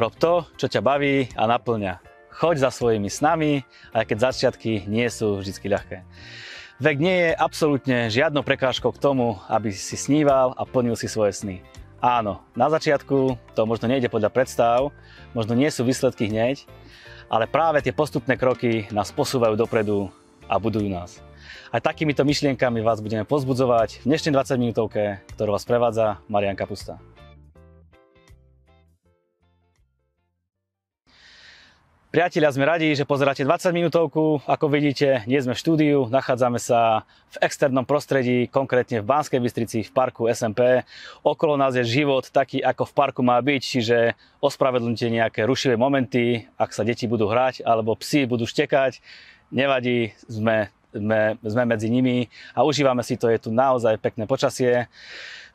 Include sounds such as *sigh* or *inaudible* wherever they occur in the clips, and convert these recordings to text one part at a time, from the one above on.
Rob to, čo ťa baví a naplňa. Choď za svojimi snami, aj keď začiatky nie sú vždy ľahké. Vek nie je absolútne žiadnou prekážkou k tomu, aby si sníval a plnil si svoje sny. Áno, na začiatku to možno nejde podľa predstav, možno nie sú výsledky hneď, ale práve tie postupné kroky nás posúvajú dopredu a budujú nás. Aj takýmito myšlienkami vás budeme pozbudzovať v dnešnej 20 minútovke, ktorú vás prevádza Marian Kapusta. Priatelia, sme radi, že pozeráte 20 minútovku. Ako vidíte, nie sme v štúdiu, nachádzame sa v externom prostredí, konkrétne v Banskej Bystrici, v parku SMP. Okolo nás je život taký, ako v parku má byť, čiže ospravedlňte nejaké rušivé momenty, ak sa deti budú hrať alebo psi budú štekať. Nevadí, sme, sme, sme medzi nimi a užívame si to, je tu naozaj pekné počasie.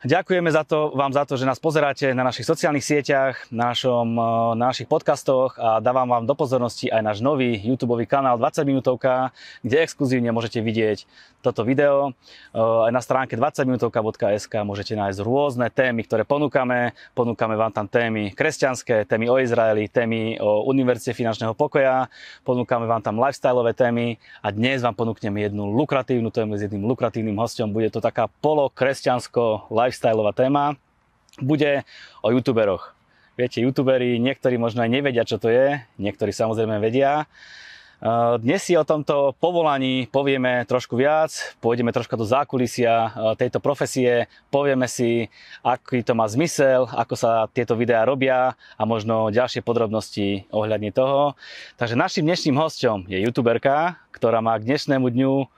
Ďakujeme za to, vám za to, že nás pozeráte na našich sociálnych sieťach, na, našom, eh, na našich podcastoch a dávam vám do pozornosti aj náš nový YouTube kanál 20 minútovka, kde exkluzívne môžete vidieť toto video. Eh, aj na stránke 20minutovka.sk môžete nájsť rôzne témy, ktoré ponúkame. Ponúkame vám tam témy kresťanské, témy o Izraeli, témy o Univerzite finančného pokoja, ponúkame vám tam lifestyleové témy a dnes vám ponúkneme jednu lukratívnu tému s jedným lukratívnym hostom. Bude to taká polokresťansko lifestyleová téma. Bude o youtuberoch. Viete, youtuberi, niektorí možno aj nevedia, čo to je, niektorí samozrejme vedia. Dnes si o tomto povolaní povieme trošku viac, pôjdeme troška do zákulisia tejto profesie, povieme si, aký to má zmysel, ako sa tieto videá robia a možno ďalšie podrobnosti ohľadne toho. Takže našim dnešným hostom je youtuberka, ktorá má k dnešnému dňu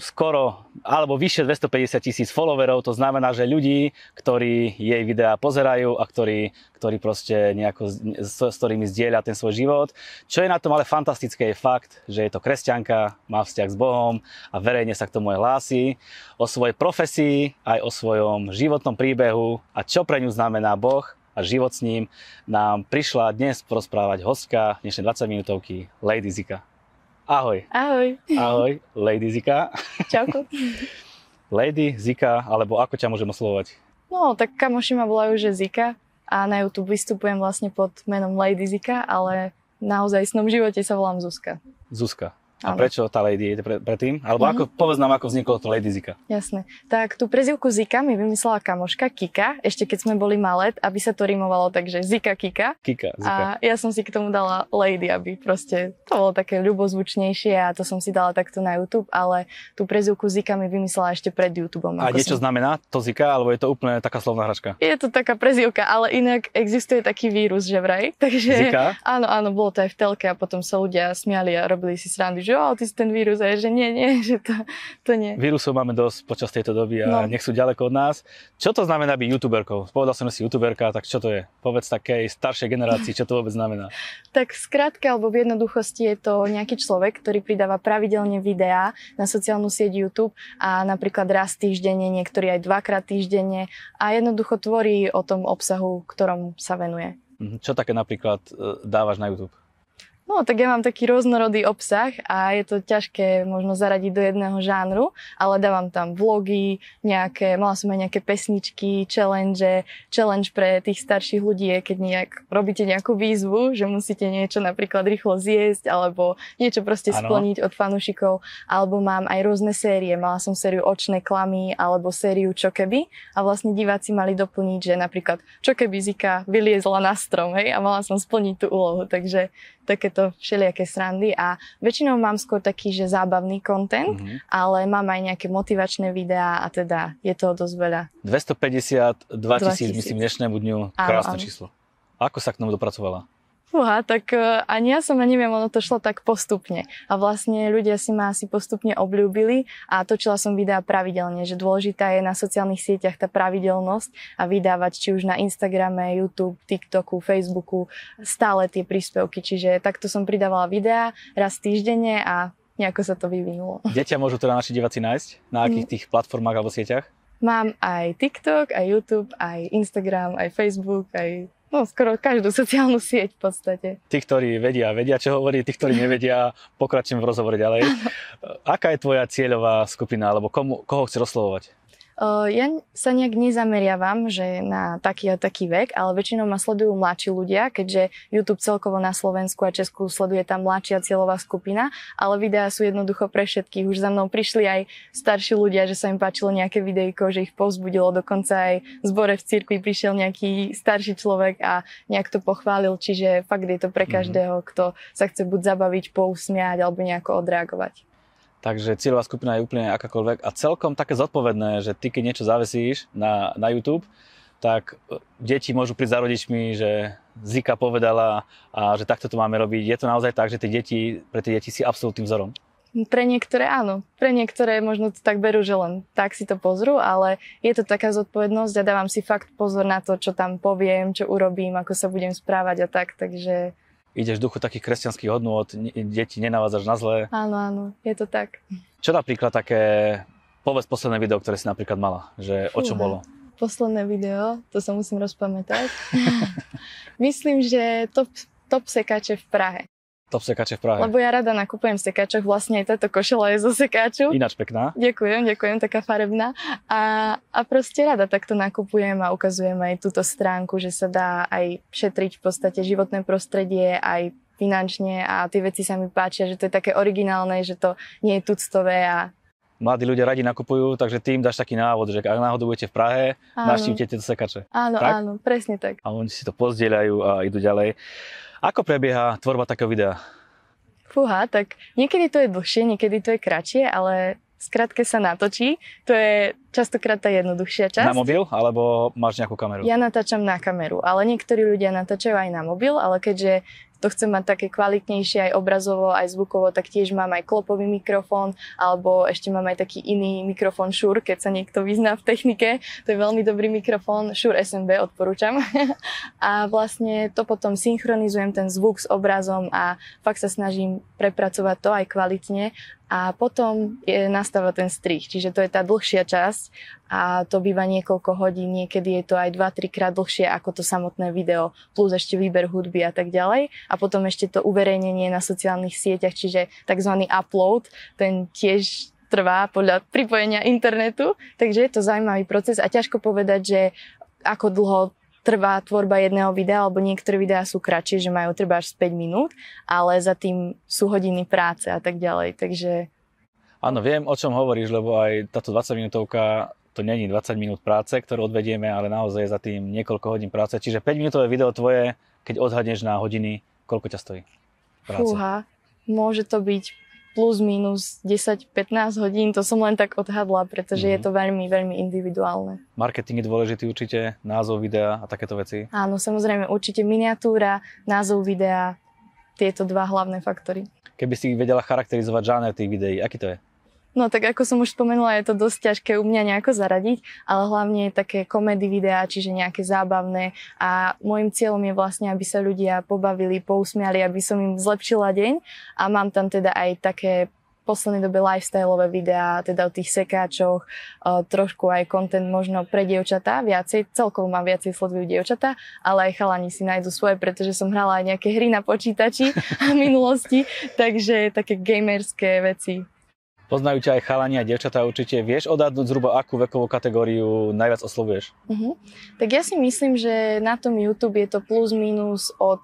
skoro alebo vyše 250 tisíc followerov, to znamená, že ľudí, ktorí jej videá pozerajú a ktorí, ktorí proste nejako s, s ktorými zdieľa ten svoj život. Čo je na tom ale fantastické je fakt, že je to kresťanka, má vzťah s Bohom a verejne sa k tomu aj hlási. O svojej profesii, aj o svojom životnom príbehu a čo pre ňu znamená Boh a život s ním nám prišla dnes porozprávať hostka dnešnej 20 minútovky Lady Zika. Ahoj. Ahoj. Ahoj, Lady Zika. Čauko. Lady Zika, alebo ako ťa môžem oslovovať? No, tak kamoši ma volajú, že Zika a na YouTube vystupujem vlastne pod menom Lady Zika, ale naozaj v snom živote sa volám Zuzka. Zuzka. A ano. prečo tá Lady je pre, predtým? Alebo mm-hmm. ako, povedz nám, ako vzniklo to Lady Zika. Jasné. Tak tú prezivku Zika mi vymyslela kamoška Kika, ešte keď sme boli malé, aby sa to rimovalo, takže Zika Kika. Kika, Zika. A ja som si k tomu dala Lady, aby proste to bolo také ľubozvučnejšie a to som si dala takto na YouTube, ale tú prezivku Zika mi vymyslela ešte pred YouTubeom. A niečo som... znamená to Zika, alebo je to úplne taká slovná hračka? Je to taká prezivka, ale inak existuje taký vírus, že vraj. Takže, Zika? Áno, áno, bolo to aj v telke a potom sa ľudia smiali a robili si srandy, že oh, ty si ten vírus a že nie, nie, *laughs* že to, to nie. Vírusov máme dosť počas tejto doby a no. nech sú ďaleko od nás. Čo to znamená byť youtuberkou? Povedal som si youtuberka, tak čo to je? Povedz takej staršej generácii, čo to vôbec znamená? *laughs* tak skrátka alebo v jednoduchosti je to nejaký človek, ktorý pridáva pravidelne videá na sociálnu sieť YouTube a napríklad raz týždenne, niektorí aj dvakrát týždenne a jednoducho tvorí o tom obsahu, ktorom sa venuje. Mhm. Čo také napríklad e, dávaš na YouTube? No, tak ja mám taký rôznorodý obsah a je to ťažké možno zaradiť do jedného žánru, ale dávam tam vlogy, nejaké, mala som aj nejaké pesničky, challenge, challenge pre tých starších ľudí je, keď nejak robíte nejakú výzvu, že musíte niečo napríklad rýchlo zjesť alebo niečo proste ano. splniť od fanúšikov, alebo mám aj rôzne série, mala som sériu očné klamy alebo sériu čo keby. A vlastne diváci mali doplniť, že napríklad čo keby Zika vyliezla na strom, hej, a mala som splniť tú úlohu, takže takéto všelijaké srandy a väčšinou mám skôr taký, že zábavný content, mm-hmm. ale mám aj nejaké motivačné videá a teda je toho dosť veľa. 252 tisíc, myslím, dnešnému dňu. Krásne áno, áno. číslo. Ako sa k tomu dopracovala? Fúha, tak uh, ani ja som neviem, ono to šlo tak postupne. A vlastne ľudia si ma asi postupne obľúbili a točila som videá pravidelne, že dôležitá je na sociálnych sieťach tá pravidelnosť a vydávať či už na Instagrame, YouTube, TikToku, Facebooku stále tie príspevky. Čiže takto som pridávala videá raz týždenne a nejako sa to vyvinulo. Deťa môžu teda naši diváci nájsť? Na akých mm. tých platformách alebo sieťach? Mám aj TikTok, aj YouTube, aj Instagram, aj Facebook, aj No, skoro každú sociálnu sieť v podstate. Tí, ktorí vedia, vedia, čo hovorí, tí, ktorí nevedia, pokračujem v rozhovore ďalej. Aká je tvoja cieľová skupina, alebo komu, koho chceš oslovovať? Uh, ja sa nejak nezameriavam, že na taký a taký vek, ale väčšinou ma sledujú mladší ľudia, keďže YouTube celkovo na Slovensku a Česku sleduje tam mladšia cieľová skupina, ale videá sú jednoducho pre všetkých. Už za mnou prišli aj starší ľudia, že sa im páčilo nejaké videjko, že ich povzbudilo. Dokonca aj v zbore v cirkvi prišiel nejaký starší človek a nejak to pochválil, čiže fakt je to pre mhm. každého, kto sa chce buď zabaviť, pousmiať alebo nejako odreagovať. Takže cieľová skupina je úplne akákoľvek a celkom také zodpovedné, že ty keď niečo zavesíš na, na YouTube, tak e, deti môžu prísť za rodičmi, že Zika povedala a že takto to máme robiť. Je to naozaj tak, že tie deti, pre tie deti si absolútnym vzorom? Pre niektoré áno. Pre niektoré možno to tak berú, že len tak si to pozrú, ale je to taká zodpovednosť a dávam si fakt pozor na to, čo tam poviem, čo urobím, ako sa budem správať a tak, takže ideš v duchu takých kresťanských hodnôt, deti nenavádzaš na zlé. Áno, áno, je to tak. Čo napríklad také, povedz posledné video, ktoré si napríklad mala, že Fúha. o čo bolo? Posledné video, to sa musím rozpamätať. *laughs* Myslím, že top, top sekače v Prahe. Top sekáče v Prahe. Lebo ja rada nakupujem v sekáčoch, vlastne aj táto košela je zo sekáču. Ináč pekná. Ďakujem, ďakujem, taká farebná. A, a proste rada takto nakupujem a ukazujem aj túto stránku, že sa dá aj šetriť v podstate životné prostredie, aj finančne a tie veci sa mi páčia, že to je také originálne, že to nie je tuctové a mladí ľudia radi nakupujú, takže tým dáš taký návod, že ak náhodou budete v Prahe, navštívte tieto sekače. Áno, tak? áno, presne tak. A oni si to pozdieľajú a idú ďalej. Ako prebieha tvorba takého videa? Fúha, tak niekedy to je dlhšie, niekedy to je kratšie, ale skratke sa natočí. To je častokrát tá jednoduchšia časť. Na mobil alebo máš nejakú kameru? Ja natáčam na kameru, ale niektorí ľudia natáčajú aj na mobil, ale keďže to chcem mať také kvalitnejšie aj obrazovo, aj zvukovo, tak tiež mám aj klopový mikrofón, alebo ešte mám aj taký iný mikrofón Shure, keď sa niekto vyzná v technike. To je veľmi dobrý mikrofón, Shure SMB odporúčam. *laughs* a vlastne to potom synchronizujem ten zvuk s obrazom a fakt sa snažím prepracovať to aj kvalitne a potom je, nastáva ten strih, čiže to je tá dlhšia časť a to býva niekoľko hodín, niekedy je to aj 2-3 krát dlhšie ako to samotné video, plus ešte výber hudby a tak ďalej. A potom ešte to uverejnenie na sociálnych sieťach, čiže tzv. upload, ten tiež trvá podľa pripojenia internetu, takže je to zaujímavý proces a ťažko povedať, že ako dlho trvá tvorba jedného videa, alebo niektoré videá sú kratšie, že majú treba až 5 minút, ale za tým sú hodiny práce a tak ďalej, takže... Áno, viem, o čom hovoríš, lebo aj táto 20 minútovka to není 20 minút práce, ktorú odvedieme, ale naozaj je za tým niekoľko hodín práce. Čiže 5 minútové video tvoje, keď odhadneš na hodiny, koľko ťa stojí? Práce? Fúha, môže to byť plus minus 10-15 hodín, to som len tak odhadla, pretože mm-hmm. je mhm. to veľmi, veľmi individuálne. Marketing je dôležitý určite, názov videa a takéto veci? Áno, samozrejme, určite miniatúra, názov videa, tieto dva hlavné faktory. Keby si vedela charakterizovať žáner tých videí, aký to je? No tak ako som už spomenula, je to dosť ťažké u mňa nejako zaradiť, ale hlavne také komedy videá, čiže nejaké zábavné. A môjim cieľom je vlastne, aby sa ľudia pobavili, pousmiali, aby som im zlepšila deň. A mám tam teda aj také poslednej dobe lifestyleové videá, teda o tých sekáčoch, trošku aj content možno pre dievčatá, viacej, celkovo mám viacej sledujú dievčatá, ale aj chalani si nájdu svoje, pretože som hrala aj nejaké hry na počítači *laughs* v minulosti, takže také gamerské veci. Poznajú ťa aj chalani a devčatá určite. Vieš odhadnúť zhruba akú vekovú kategóriu najviac oslovuješ? Uh-huh. Tak ja si myslím, že na tom YouTube je to plus minus od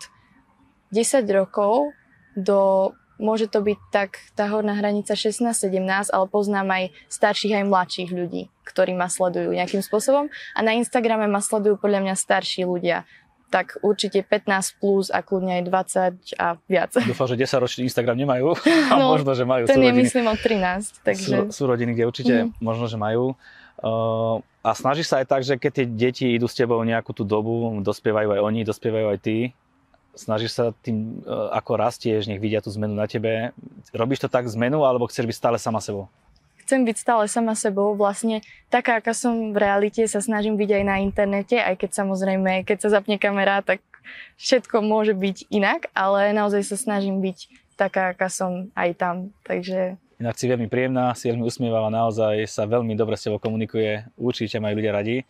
10 rokov do môže to byť tak tá horná hranica 16-17, ale poznám aj starších aj mladších ľudí, ktorí ma sledujú nejakým spôsobom. A na Instagrame ma sledujú podľa mňa starší ľudia tak určite 15 plus a kľudne aj 20 a viac. *laughs* Dúfam, že 10 ročný Instagram nemajú *laughs* a no, možno, že majú. Ten je rodiny, myslím od 13. Takže... Sú, sú rodiny, kde určite mm. možno, že majú. Uh, a snažíš sa aj tak, že keď tie deti idú s tebou nejakú tú dobu, dospievajú aj oni, dospievajú aj ty, snažíš sa tým, uh, ako rastieš, nech vidia tú zmenu na tebe. Robíš to tak zmenu, alebo chceš byť stále sama sebou? Chcem byť stále sama sebou. Vlastne taká, aká som v realite, sa snažím byť aj na internete, aj keď samozrejme, keď sa zapne kamera, tak všetko môže byť inak, ale naozaj sa snažím byť taká, aká som aj tam. Takže... Inak si veľmi príjemná, si veľmi usmievavá, naozaj sa veľmi dobre s tebou komunikuje, určite majú ľudia radi.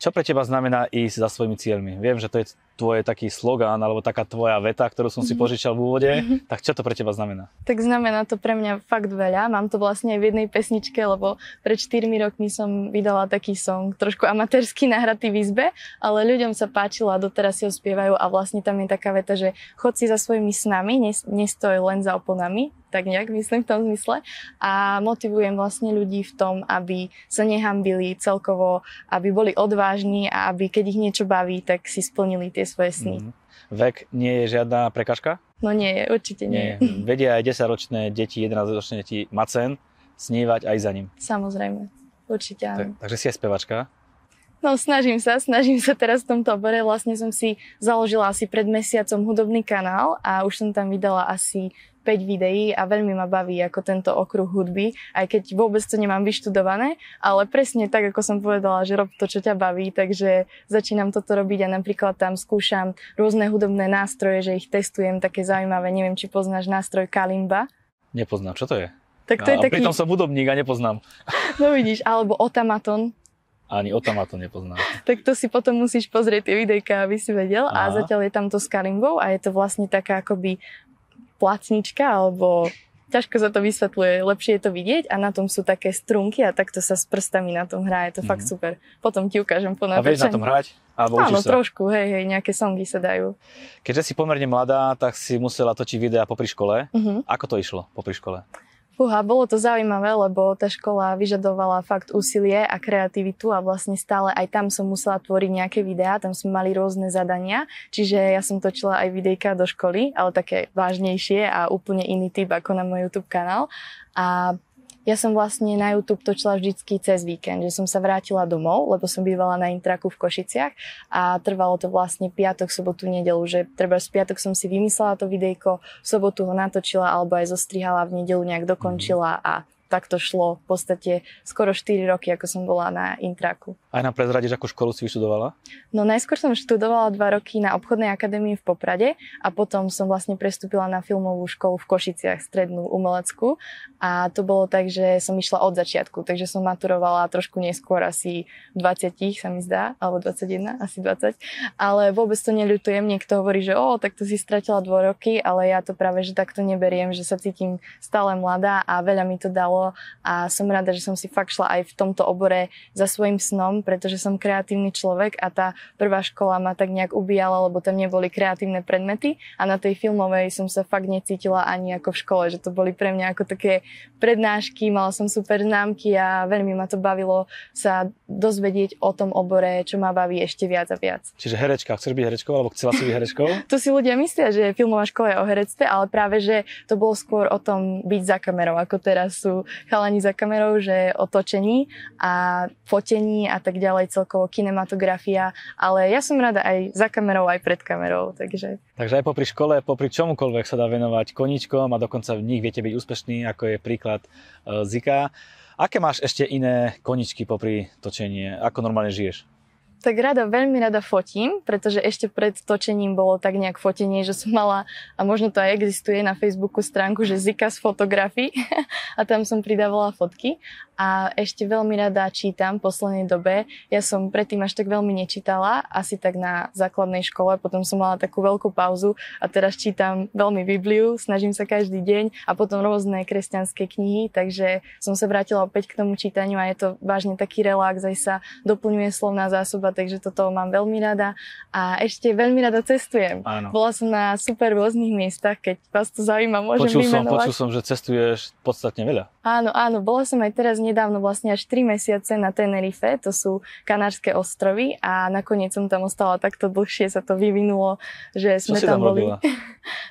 Čo pre teba znamená ísť za svojimi cieľmi? Viem, že to je tvoj taký slogán alebo taká tvoja veta, ktorú som si Mhm. požičal v úvode. Mhm. Tak čo to pre teba znamená? Tak znamená to pre mňa fakt veľa. Mám to vlastne aj v jednej pesničke, lebo pred 4 rokmi som vydala taký song, trošku amatérsky nahratý v izbe, ale ľuďom sa páčilo a doteraz si ho spievajú a vlastne tam je taká veta, že chod si za svojimi snami, nes- nestoj len za oponami, tak nejak myslím v tom zmysle. A motivujem vlastne ľudí v tom, aby sa nehambili celkovo, aby boli odvážni a aby keď ich niečo baví, tak si splnili tie svoje sny. Mhm. Vek nie je žiadna prekažka? No nie, určite nie. Nie. *laughs* Vedia aj 10-ročné deti, 11-ročné deti Macen snívať aj za ním. Samozrejme, určite áno. Tak, takže si aj spevačka. No snažím sa, snažím sa teraz v tomto obore. Vlastne som si založila asi pred mesiacom hudobný kanál a už som tam vydala asi 5 videí a veľmi ma baví ako tento okruh hudby, aj keď vôbec to nemám vyštudované, ale presne tak, ako som povedala, že rob to, čo ťa baví, takže začínam toto robiť a napríklad tam skúšam rôzne hudobné nástroje, že ich testujem, také zaujímavé, neviem, či poznáš nástroj Kalimba. Nepoznám, čo to je? Tak to je a taký, pritom som hudobník a nepoznám. no vidíš, alebo Otamaton, Ani o to nepoznám. *laughs* tak to si potom musíš pozrieť tie videjka, aby si vedel. A Aha. zatiaľ je tam to s kalimbou a je to vlastne taká akoby placnička, alebo ťažko sa to vysvetľuje, lepšie je to vidieť a na tom sú také strunky a takto sa s prstami na tom hrá, je to fakt Mhm. super. Potom ti ukážem po A vieš na natáčaní. tom hrať? Alebo Áno, sa? trošku, hej, hej, nejaké songy sa dajú. Keďže si pomerne mladá, tak si musela točiť videa popri škole. Uh-huh. Ako to išlo popri škole? Fúha, bolo to zaujímavé, lebo tá škola vyžadovala fakt úsilie a kreativitu a vlastne stále aj tam som musela tvoriť nejaké videá, tam sme mali rôzne zadania, čiže ja som točila aj videjka do školy, ale také vážnejšie a úplne iný typ ako na môj YouTube kanál. A ja som vlastne na YouTube točila vždycky cez víkend, že som sa vrátila domov, lebo som bývala na intraku v Košiciach a trvalo to vlastne piatok, sobotu, nedelu, že treba z piatok som si vymyslela to videjko, sobotu ho natočila alebo aj zostrihala, v nedelu nejak dokončila a tak to šlo v podstate skoro 4 roky, ako som bola na intraku. Aj nám prezradiš, akú školu si vyštudovala? No najskôr som študovala 2 roky na obchodnej akadémii v Poprade a potom som vlastne prestúpila na filmovú školu v Košiciach, strednú umeleckú a to bolo tak, že som išla od začiatku, takže som maturovala trošku neskôr, asi 20 sa mi zdá, alebo 21, asi 20, ale vôbec to neľutujem, niekto hovorí, že o, tak to si stratila 2 roky, ale ja to práve, že takto neberiem, že sa cítim stále mladá a veľa mi to dalo a som rada, že som si fakt šla aj v tomto obore za svojim snom, pretože som kreatívny človek a tá prvá škola ma tak nejak ubíjala, lebo tam neboli kreatívne predmety a na tej filmovej som sa fakt necítila ani ako v škole, že to boli pre mňa ako také prednášky, mala som super známky a veľmi ma to bavilo sa dozvedieť o tom obore, čo ma baví ešte viac a viac. Čiže herečka, chceš byť herečkou alebo chcela si byť herečkou? *laughs* To si ľudia myslia, že filmová škola je o herectve, ale práve, že to bolo skôr o tom byť za kamerou, ako teraz sú chalani za kamerou, že o a fotení a tak ďalej, celkovo kinematografia, ale ja som rada aj za kamerou, aj pred kamerou, takže Takže aj popri škole, popri čomukoľvek sa dá venovať koníčkom a dokonca v nich viete byť úspešní, ako je príklad e, Zika. Aké máš ešte iné koničky popri točenie? Ako normálne žiješ? Tak rada, veľmi rada fotím, pretože ešte pred točením bolo tak nejak fotenie, že som mala, a možno to aj existuje na Facebooku stránku, že Zika z fotografií *laughs* a tam som pridávala fotky. A ešte veľmi rada čítam v poslednej dobe. Ja som predtým až tak veľmi nečítala, asi tak na základnej škole, potom som mala takú veľkú pauzu a teraz čítam veľmi Bibliu, snažím sa každý deň a potom rôzne kresťanské knihy, takže som sa vrátila opäť k tomu čítaniu a je to vážne taký relax, aj sa doplňuje slovná zásoba, takže toto mám veľmi rada a ešte veľmi rada cestujem. Áno. Bola som na super rôznych miestach, keď vás to zaujíma, môžem Počul som, vymenovať. počul som, že cestuješ podstatne veľa. Áno, áno, bola som aj teraz nedávno vlastne až 3 mesiace na Tenerife, to sú Kanárske ostrovy a nakoniec som tam ostala takto dlhšie, sa to vyvinulo, že Čo sme si tam boli. robila? *laughs*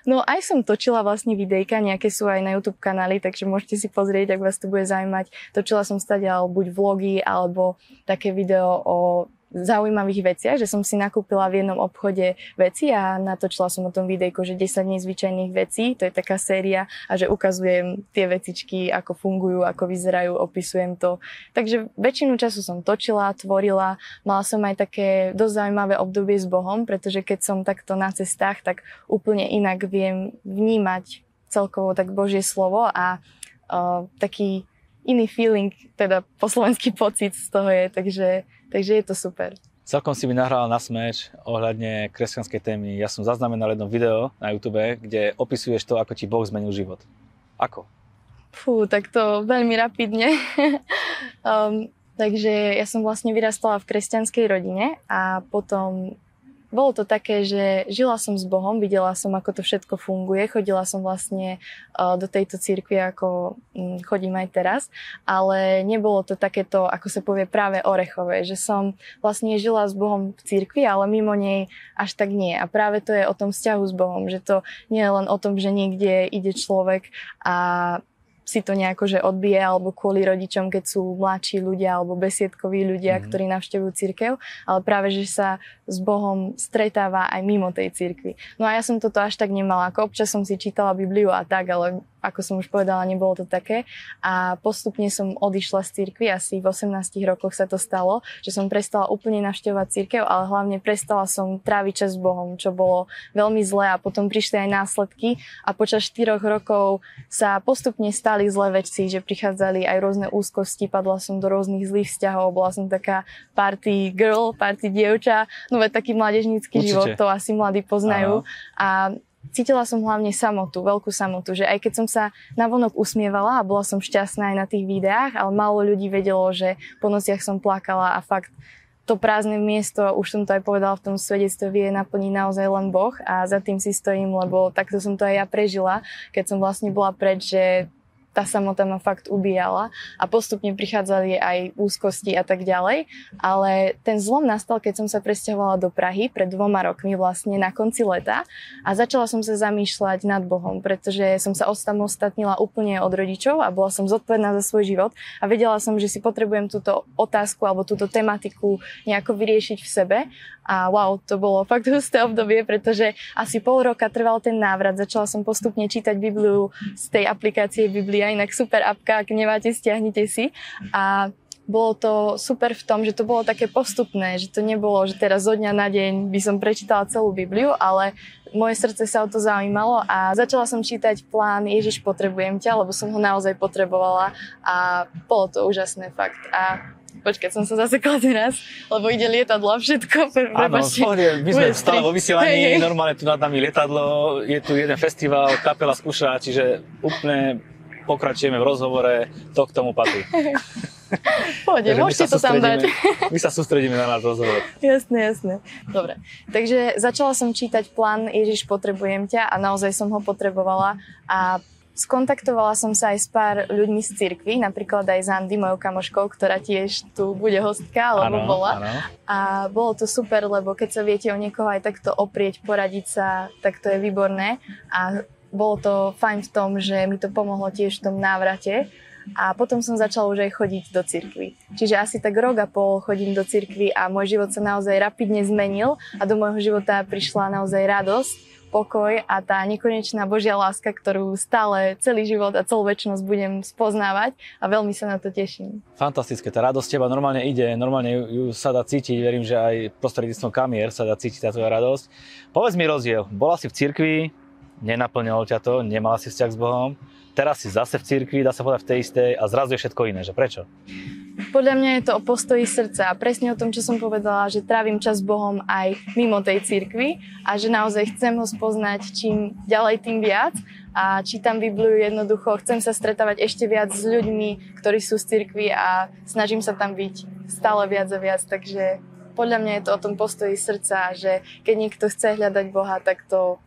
No aj som točila vlastne videjka, nejaké sú aj na YouTube kanály, takže môžete si pozrieť, ak vás to bude zaujímať. Točila som stadiaľ buď vlogy, alebo také video o zaujímavých veciach, že som si nakúpila v jednom obchode veci a natočila som o tom videjko, že 10 nezvyčajných vecí, to je taká séria a že ukazujem tie vecičky, ako fungujú, ako vyzerajú, opisujem to. Takže väčšinu času som točila, tvorila, mala som aj také dosť zaujímavé obdobie s Bohom, pretože keď som takto na cestách, tak úplne inak viem vnímať celkovo tak Božie slovo a uh, taký iný feeling, teda po slovenský pocit z toho je, takže, takže je to super. Celkom si mi nahral na smeč ohľadne kresťanskej témy. Ja som zaznamenal jedno video na YouTube, kde opisuješ to, ako ti Boh zmenil život. Ako? Fú, tak to veľmi rapidne. *laughs* um, takže ja som vlastne vyrastala v kresťanskej rodine a potom bolo to také, že žila som s Bohom, videla som, ako to všetko funguje, chodila som vlastne do tejto cirkvi, ako mm, chodím aj teraz, ale nebolo to takéto, ako sa povie, práve orechové, že som vlastne žila s Bohom v cirkvi, ale mimo nej až tak nie. A práve to je o tom vzťahu s Bohom, že to nie je len o tom, že niekde ide človek a si to nejako že odbije alebo kvôli rodičom, keď sú mladší ľudia alebo besiedkoví ľudia, mm. ktorí navštevujú církev, ale práve, že sa s Bohom stretáva aj mimo tej církvy. No a ja som toto až tak nemala, ako občas som si čítala Bibliu a tak, ale ako som už povedala, nebolo to také. A postupne som odišla z cirkvi, asi v 18 rokoch sa to stalo, že som prestala úplne navštevovať církev, ale hlavne prestala som tráviť čas s Bohom, čo bolo veľmi zlé a potom prišli aj následky a počas 4 rokov sa postupne stali zlé veci, že prichádzali aj rôzne úzkosti, padla som do rôznych zlých vzťahov, bola som taká party girl, party dievča, no veď taký mladežnícky život, to asi mladí poznajú. Ano. A cítila som hlavne samotu, veľkú samotu, že aj keď som sa navonok usmievala a bola som šťastná aj na tých videách, ale málo ľudí vedelo, že po nociach som plakala a fakt to prázdne miesto, už som to aj povedala v tom svedectve, vie naplniť naozaj len Boh a za tým si stojím, lebo takto som to aj ja prežila, keď som vlastne bola preč, že tá samota ma fakt ubíjala a postupne prichádzali aj úzkosti a tak ďalej. Ale ten zlom nastal, keď som sa presťahovala do Prahy pred dvoma rokmi vlastne na konci leta a začala som sa zamýšľať nad Bohom, pretože som sa osamostatnila úplne od rodičov a bola som zodpovedná za svoj život a vedela som, že si potrebujem túto otázku alebo túto tematiku nejako vyriešiť v sebe a wow, to bolo fakt husté obdobie, pretože asi pol roka trval ten návrat. Začala som postupne čítať Bibliu z tej aplikácie Biblia, inak super apka, ak nemáte, stiahnite si. A bolo to super v tom, že to bolo také postupné, že to nebolo, že teraz zo dňa na deň by som prečítala celú Bibliu, ale moje srdce sa o to zaujímalo a začala som čítať plán Ježiš potrebujem ťa, lebo som ho naozaj potrebovala a bolo to úžasné fakt. A Počkať, som sa zasekla teraz, lebo ide lietadlo a všetko. Áno, my sme stále vo vysielaní, hey. normálne tu nad nami lietadlo, je tu jeden festival, kapela skúša, čiže úplne pokračujeme v rozhovore, to k tomu patrí. *laughs* Poďte, môžete to tam dať. my sa sústredíme na náš rozhovor. Jasné, jasné. Dobre, takže začala som čítať plán Ježiš, potrebujem ťa a naozaj som ho potrebovala a Skontaktovala som sa aj s pár ľuďmi z cirkvi, napríklad aj s Andy, mojou kamoškou, ktorá tiež tu bude hostka, alebo ano, bola. Ano. A bolo to super, lebo keď sa viete o niekoho aj takto oprieť, poradiť sa, tak to je výborné. A bolo to fajn v tom, že mi to pomohlo tiež v tom návrate. A potom som začala už aj chodiť do cirkvy. Čiže asi tak rok a pol chodím do cirkvy a môj život sa naozaj rapidne zmenil a do môjho života prišla naozaj radosť pokoj a tá nekonečná Božia láska, ktorú stále celý život a celú väčšnosť budem spoznávať a veľmi sa na to teším. Fantastické, tá radosť teba normálne ide, normálne ju, ju sa dá cítiť, verím, že aj prostredníctvom kamier sa dá cítiť tá tvoja radosť. Povedz mi rozdiel, bola si v cirkvi, nenaplňalo ťa to, nemala si vzťah s Bohom, teraz si zase v cirkvi, dá sa povedať v tej istej a zrazu je všetko iné, že prečo? Podľa mňa je to o postoji srdca a presne o tom, čo som povedala, že trávim čas s Bohom aj mimo tej cirkvi a že naozaj chcem ho spoznať čím ďalej, tým viac a čítam Bibliu jednoducho, chcem sa stretávať ešte viac s ľuďmi, ktorí sú z cirkvi a snažím sa tam byť stále viac a viac, takže podľa mňa je to o tom postoji srdca, že keď niekto chce hľadať Boha, tak to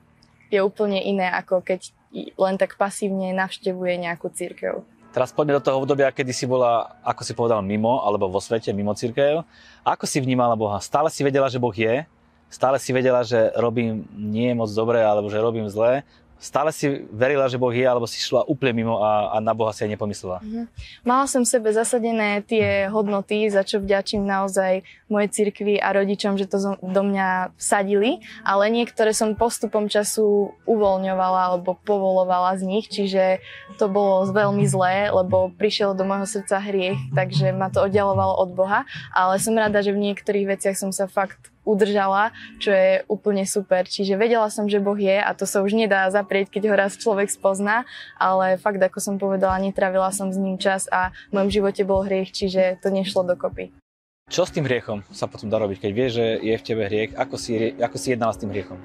je úplne iné, ako keď len tak pasívne navštevuje nejakú církev. Teraz poďme do toho obdobia, kedy si bola, ako si povedal, mimo, alebo vo svete, mimo církev. Ako si vnímala Boha? Stále si vedela, že Boh je? Stále si vedela, že robím nie moc dobre, alebo že robím zle? Stále si verila, že Boh je, alebo si šla úplne mimo a, a na Boha si aj nepomyslela? Mm-hmm. Mala som v sebe zasadené tie hodnoty, za čo vďačím naozaj mojej cirkvi a rodičom, že to do mňa vsadili, ale niektoré som postupom času uvoľňovala alebo povolovala z nich, čiže to bolo veľmi zlé, lebo prišiel do môjho srdca hriech, takže ma to oddialovalo od Boha, ale som rada, že v niektorých veciach som sa fakt udržala, čo je úplne super. Čiže vedela som, že Boh je a to sa už nedá zaprieť, keď ho raz človek spozná, ale fakt, ako som povedala, netravila som s ním čas a v mojom živote bol hriech, čiže to nešlo dokopy. Čo s tým hriechom sa potom dá robiť? Keď vieš, že je v tebe hriech, ako si, ako si jednala s tým hriechom?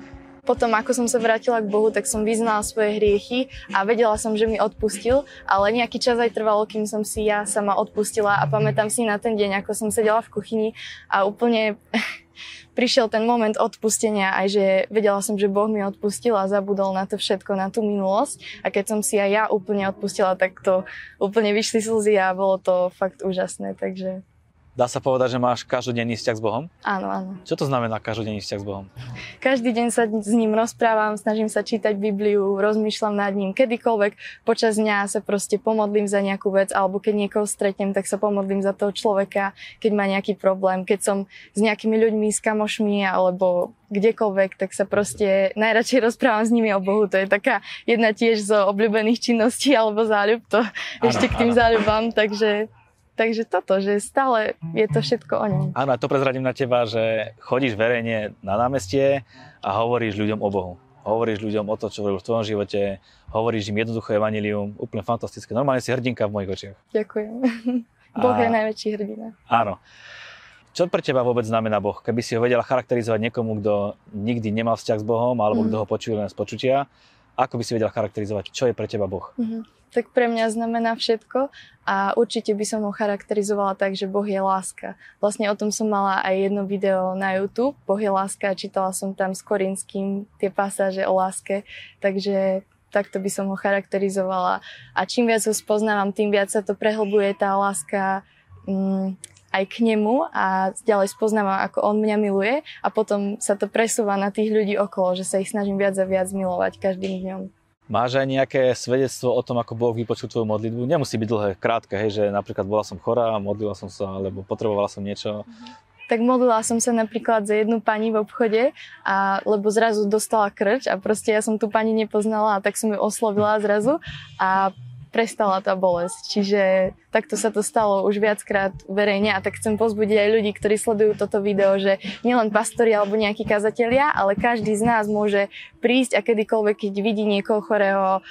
Potom, ako som sa vrátila k Bohu, tak som vyznala svoje hriechy a vedela som, že mi odpustil, ale nejaký čas aj trvalo, kým som si ja sama odpustila a pamätám si na ten deň, ako som sedela v kuchyni a úplne *laughs* prišiel ten moment odpustenia, aj že vedela som, že Boh mi odpustil a zabudol na to všetko, na tú minulosť. A keď som si aj ja úplne odpustila, tak to úplne vyšli slzy a bolo to fakt úžasné. Takže Dá sa povedať, že máš každodenný vzťah s Bohom? Áno, áno. Čo to znamená každodenný vzťah s Bohom? Každý deň sa s ním rozprávam, snažím sa čítať Bibliu, rozmýšľam nad ním kedykoľvek. Počas dňa sa proste pomodlím za nejakú vec, alebo keď niekoho stretnem, tak sa pomodlím za toho človeka, keď má nejaký problém. Keď som s nejakými ľuďmi, s kamošmi, alebo kdekoľvek, tak sa proste najradšej rozprávam s nimi o Bohu. To je taká jedna tiež zo obľúbených činností alebo záľub, to ano, ešte k tým ano. záľubám, takže Takže toto, že stále je to všetko o ňom. Áno, a to prezradím na teba, že chodíš verejne na námestie a hovoríš ľuďom o Bohu. Hovoríš ľuďom o to, čo v tvojom živote, hovoríš im jednoduché evanilium, úplne fantastické. Normálne si hrdinka v mojich očiach. Ďakujem. *laughs* Boh a... je najväčší hrdina. Áno. Čo pre teba vôbec znamená Boh? Keby si ho vedela charakterizovať niekomu, kto nikdy nemal vzťah s Bohom, alebo mm. kto ho počuje len z počutia, ako by si vedela charakterizovať, čo je pre teba Boh? Mm-hmm tak pre mňa znamená všetko a určite by som ho charakterizovala tak, že Boh je láska. Vlastne o tom som mala aj jedno video na YouTube, Boh je láska a čítala som tam s Korinským tie pasáže o láske, takže takto by som ho charakterizovala. A čím viac ho spoznávam, tým viac sa to prehlbuje tá láska mm, aj k nemu a ďalej spoznávam, ako on mňa miluje a potom sa to presúva na tých ľudí okolo, že sa ich snažím viac a viac milovať každým dňom. Máš aj nejaké svedectvo o tom, ako Boh vypočul tvoju modlitbu? Nemusí byť dlhé, krátke, hej, že napríklad bola som chorá, modlila som sa, alebo potrebovala som niečo. Tak modlila som sa napríklad za jednu pani v obchode, a, lebo zrazu dostala krč a proste ja som tú pani nepoznala a tak som ju oslovila zrazu a prestala tá bolesť. Čiže takto sa to stalo už viackrát verejne a tak chcem pozbudiť aj ľudí, ktorí sledujú toto video, že nielen pastori alebo nejakí kazatelia, ale každý z nás môže prísť a kedykoľvek, keď vidí niekoho chorého,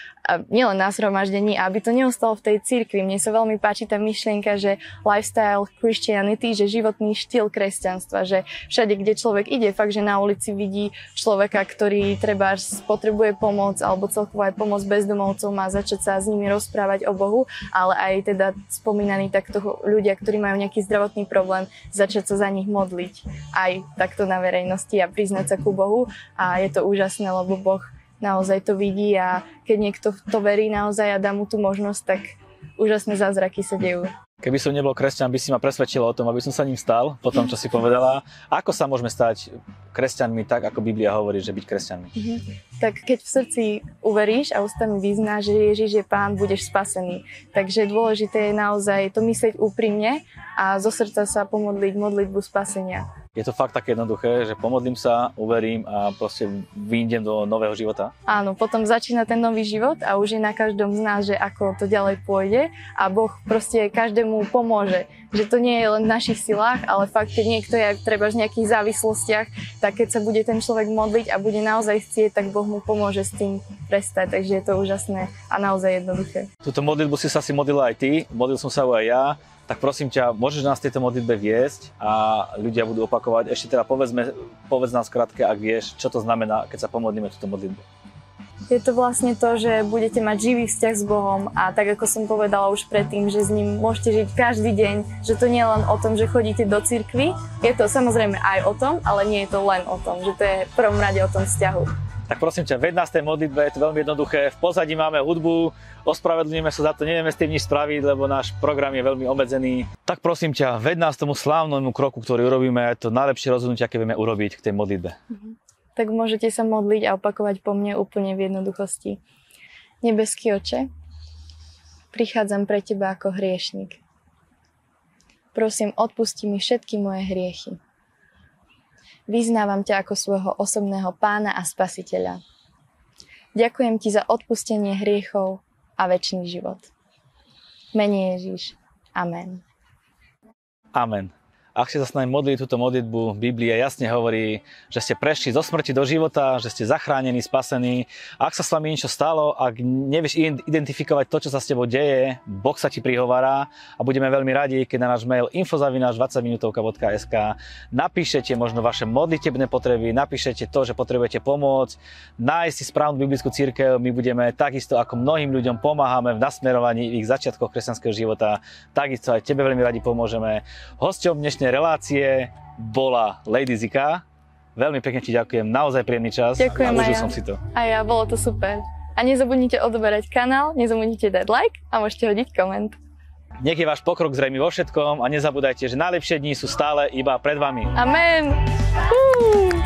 nielen na zhromaždení, aby to neostalo v tej cirkvi. Mne sa veľmi páči tá myšlienka, že lifestyle Christianity, že životný štýl kresťanstva, že všade, kde človek ide, fakt, že na ulici vidí človeka, ktorý treba potrebuje pomoc alebo celkovo aj pomoc bezdomovcom a začať sa s nimi rozprávať o Bohu, ale aj teda spomínaní takto ľudia, ktorí majú nejaký zdravotný problém, začať sa za nich modliť. Aj takto na verejnosti a priznať sa ku Bohu. A je to úžasné, lebo Boh naozaj to vidí a keď niekto to verí naozaj a dá mu tú možnosť, tak úžasné zázraky sa dejú. Keby som nebol kresťan, by si ma presvedčila o tom, aby som sa ním stal, po tom, čo si povedala. Ako sa môžeme stať kresťanmi tak, ako Biblia hovorí, že byť kresťanmi? Mm-hmm. Tak keď v srdci uveríš a ústami vyznáš, že Ježiš je Pán, budeš spasený. Takže dôležité je naozaj to myslieť úprimne a zo srdca sa pomodliť modlitbu spasenia je to fakt také jednoduché, že pomodlím sa, uverím a proste vyjdem do nového života. Áno, potom začína ten nový život a už je na každom z nás, že ako to ďalej pôjde a Boh proste každému pomôže. Že to nie je len v našich silách, ale fakt, keď niekto je treba v nejakých závislostiach, tak keď sa bude ten človek modliť a bude naozaj chcieť, tak Boh mu pomôže s tým prestať. Takže je to úžasné a naozaj jednoduché. Túto modlitbu si sa si modlila aj ty, modlil som sa aj ja tak prosím ťa, môžeš nás tieto modlitbe viesť a ľudia budú opakovať. Ešte teda povedzme, povedz nás krátke, ak vieš, čo to znamená, keď sa pomodlíme túto modlitbu. Je to vlastne to, že budete mať živý vzťah s Bohom a tak ako som povedala už predtým, že s ním môžete žiť každý deň, že to nie je len o tom, že chodíte do cirkvy, je to samozrejme aj o tom, ale nie je to len o tom, že to je v prvom rade o tom vzťahu. Tak prosím ťa, ved nás tej modlitbe, je to veľmi jednoduché. V pozadí máme hudbu, ospravedlňujeme sa za to, nevieme s tým nič spraviť, lebo náš program je veľmi obmedzený. Tak prosím ťa, ved nás tomu slávnemu kroku, ktorý urobíme, je to najlepšie rozhodnutie, aké vieme urobiť k tej modlitbe. Mhm. Tak môžete sa modliť a opakovať po mne úplne v jednoduchosti. Nebeský oče, prichádzam pre teba ako hriešnik. Prosím, odpusti mi všetky moje hriechy Vyznávam ťa ako svojho osobného pána a spasiteľa. Ďakujem ti za odpustenie hriechov a väčší život. Mene Ježiš. Amen. Amen. Ak ste sa s nami modlili túto modlitbu, Biblia jasne hovorí, že ste prešli zo smrti do života, že ste zachránení, spasení. Ak sa s vami niečo stalo, ak nevieš identifikovať to, čo sa s tebou deje, Boh sa ti prihovára a budeme veľmi radi, keď na náš mail infozavináč 20minutovka.sk napíšete možno vaše modlitebné potreby, napíšete to, že potrebujete pomôcť, nájsť si správnu biblickú církev. My budeme takisto ako mnohým ľuďom pomáhame v nasmerovaní ich začiatkoch kresťanského života, takisto aj tebe veľmi radi pomôžeme. Hosťom dnešnej dnešnej relácie bola Lady Zika. Veľmi pekne ti ďakujem, naozaj príjemný čas. Ďakujem a užil ja. som si to. A ja, bolo to super. A nezabudnite odoberať kanál, nezabudnite dať like a môžete hodiť koment. Nech je váš pokrok zrejmy vo všetkom a nezabúdajte, že najlepšie dni sú stále iba pred vami. Amen. Uh.